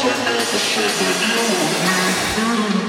such a message for you and me.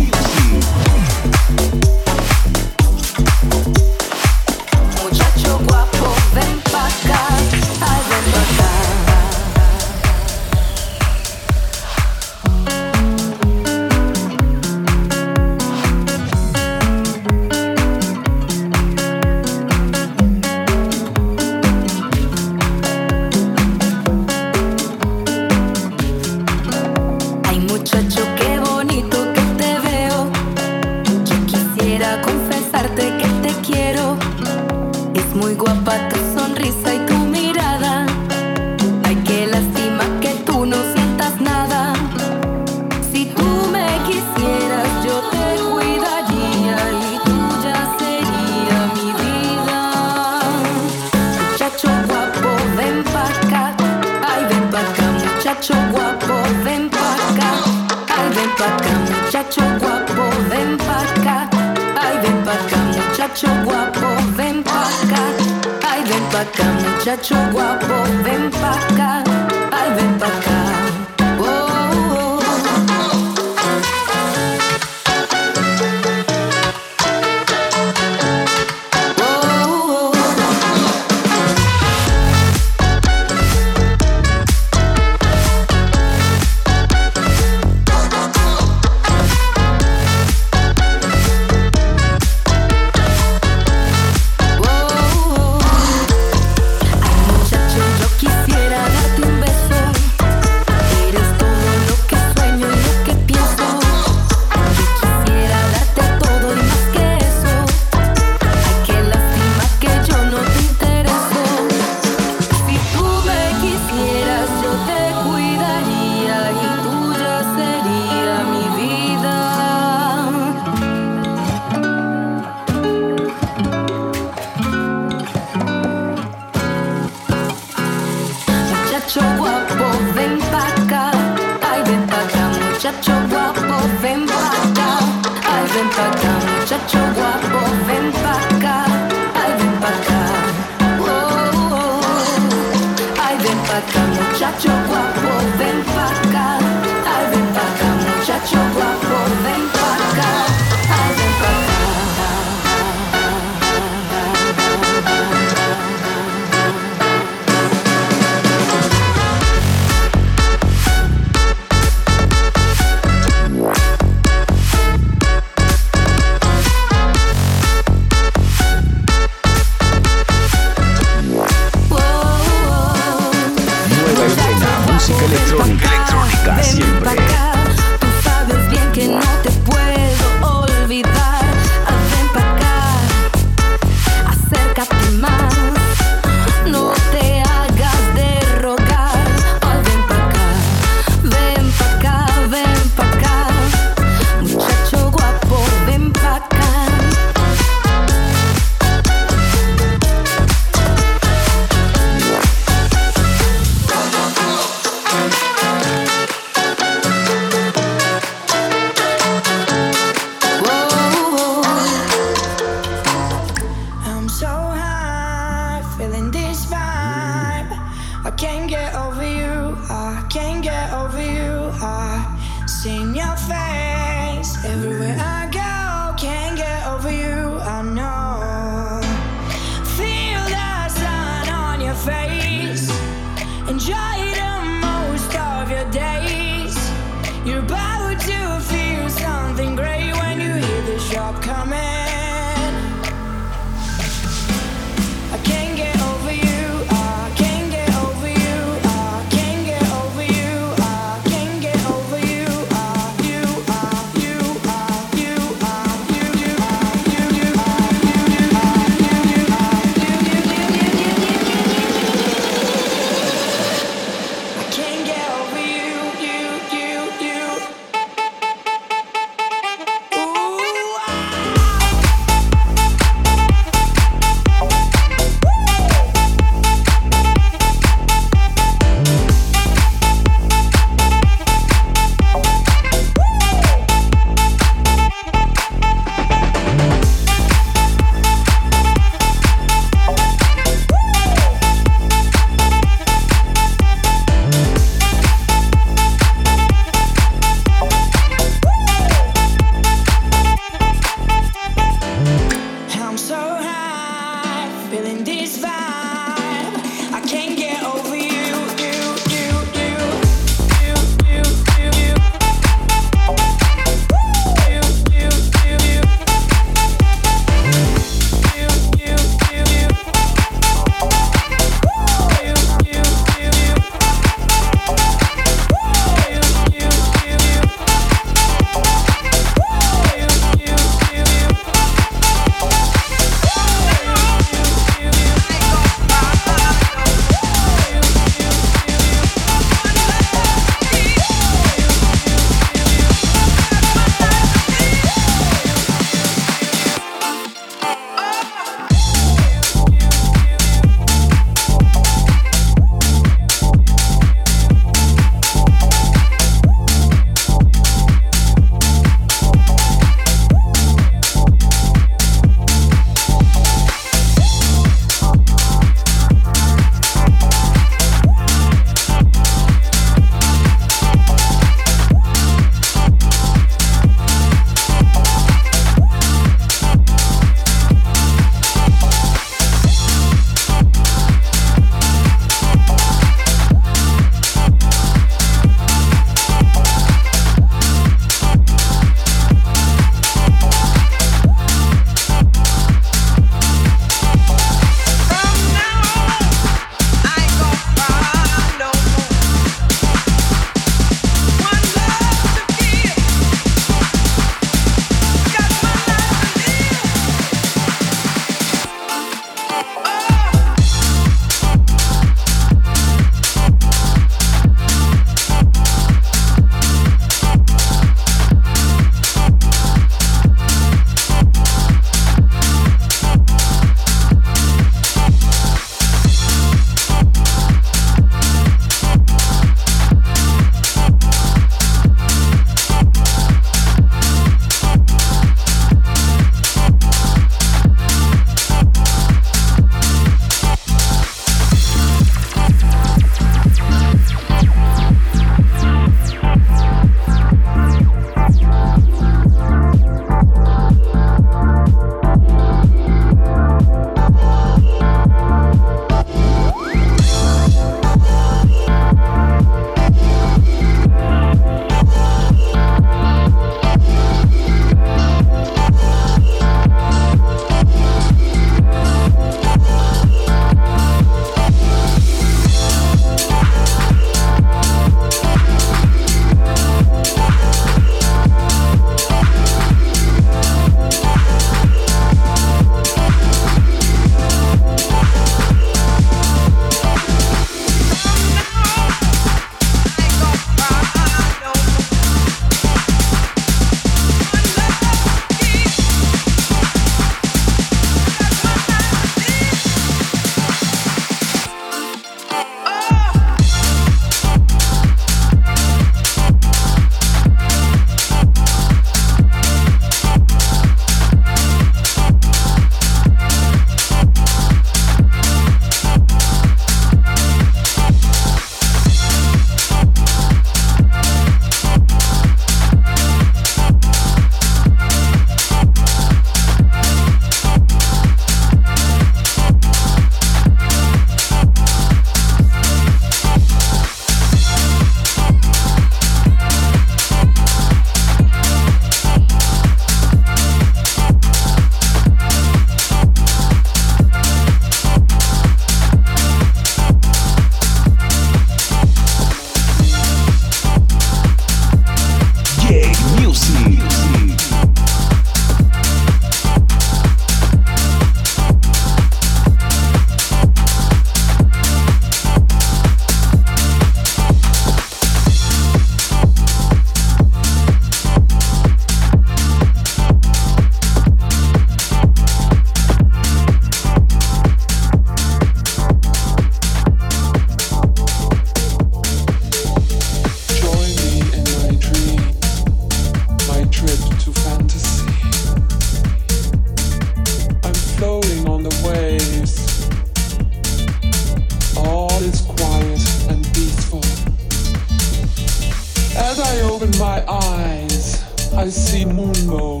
open my eyes, I see Mungo.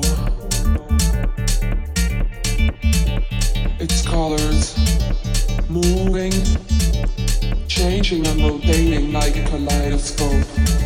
Its colors moving, changing and rotating like a kaleidoscope.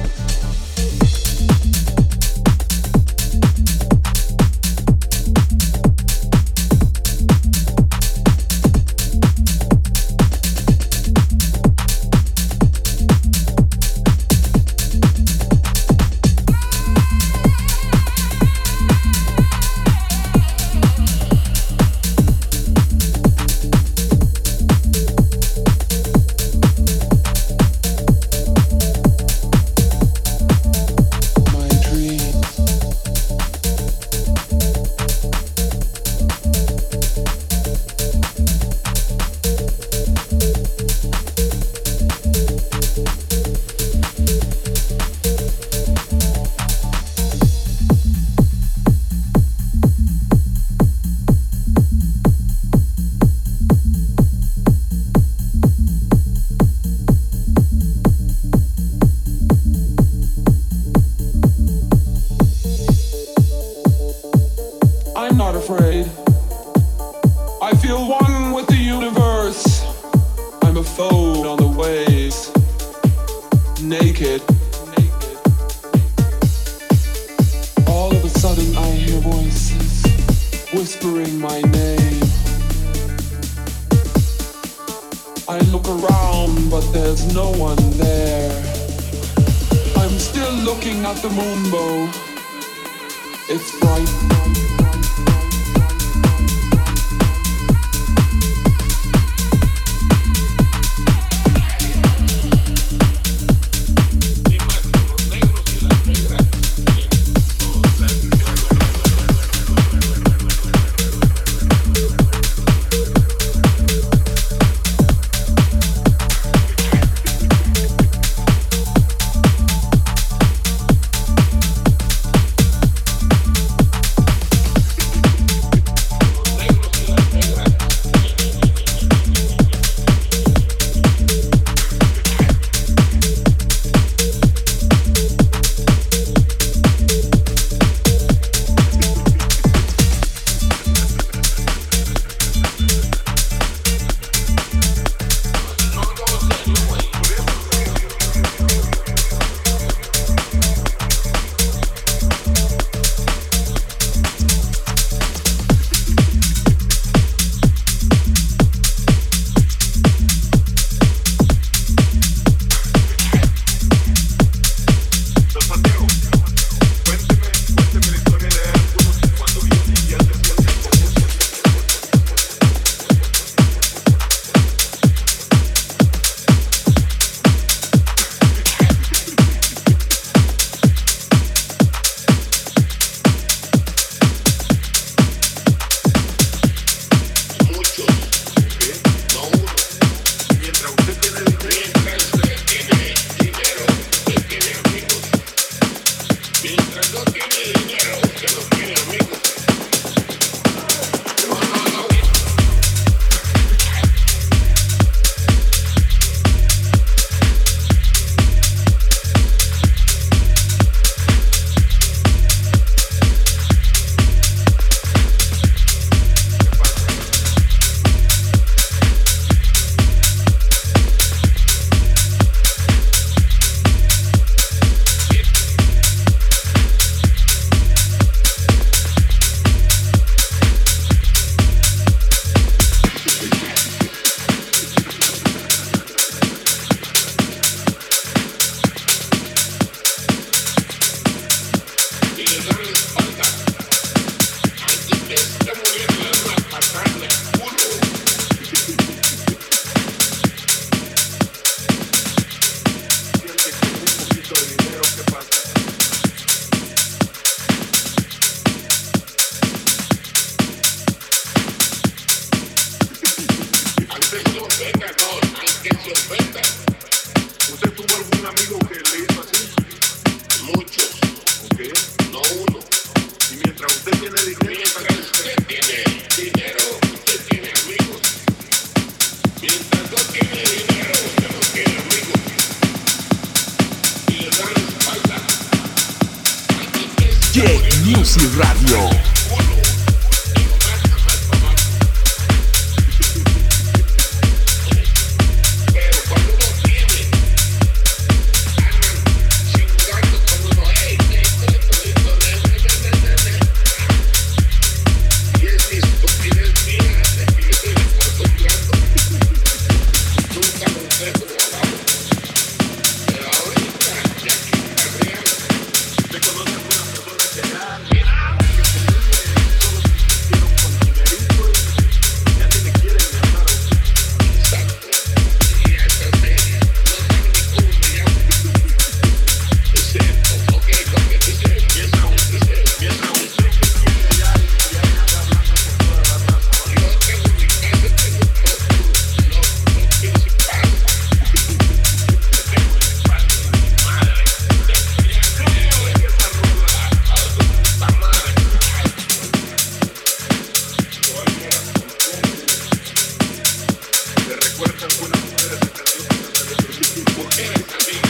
feeling to be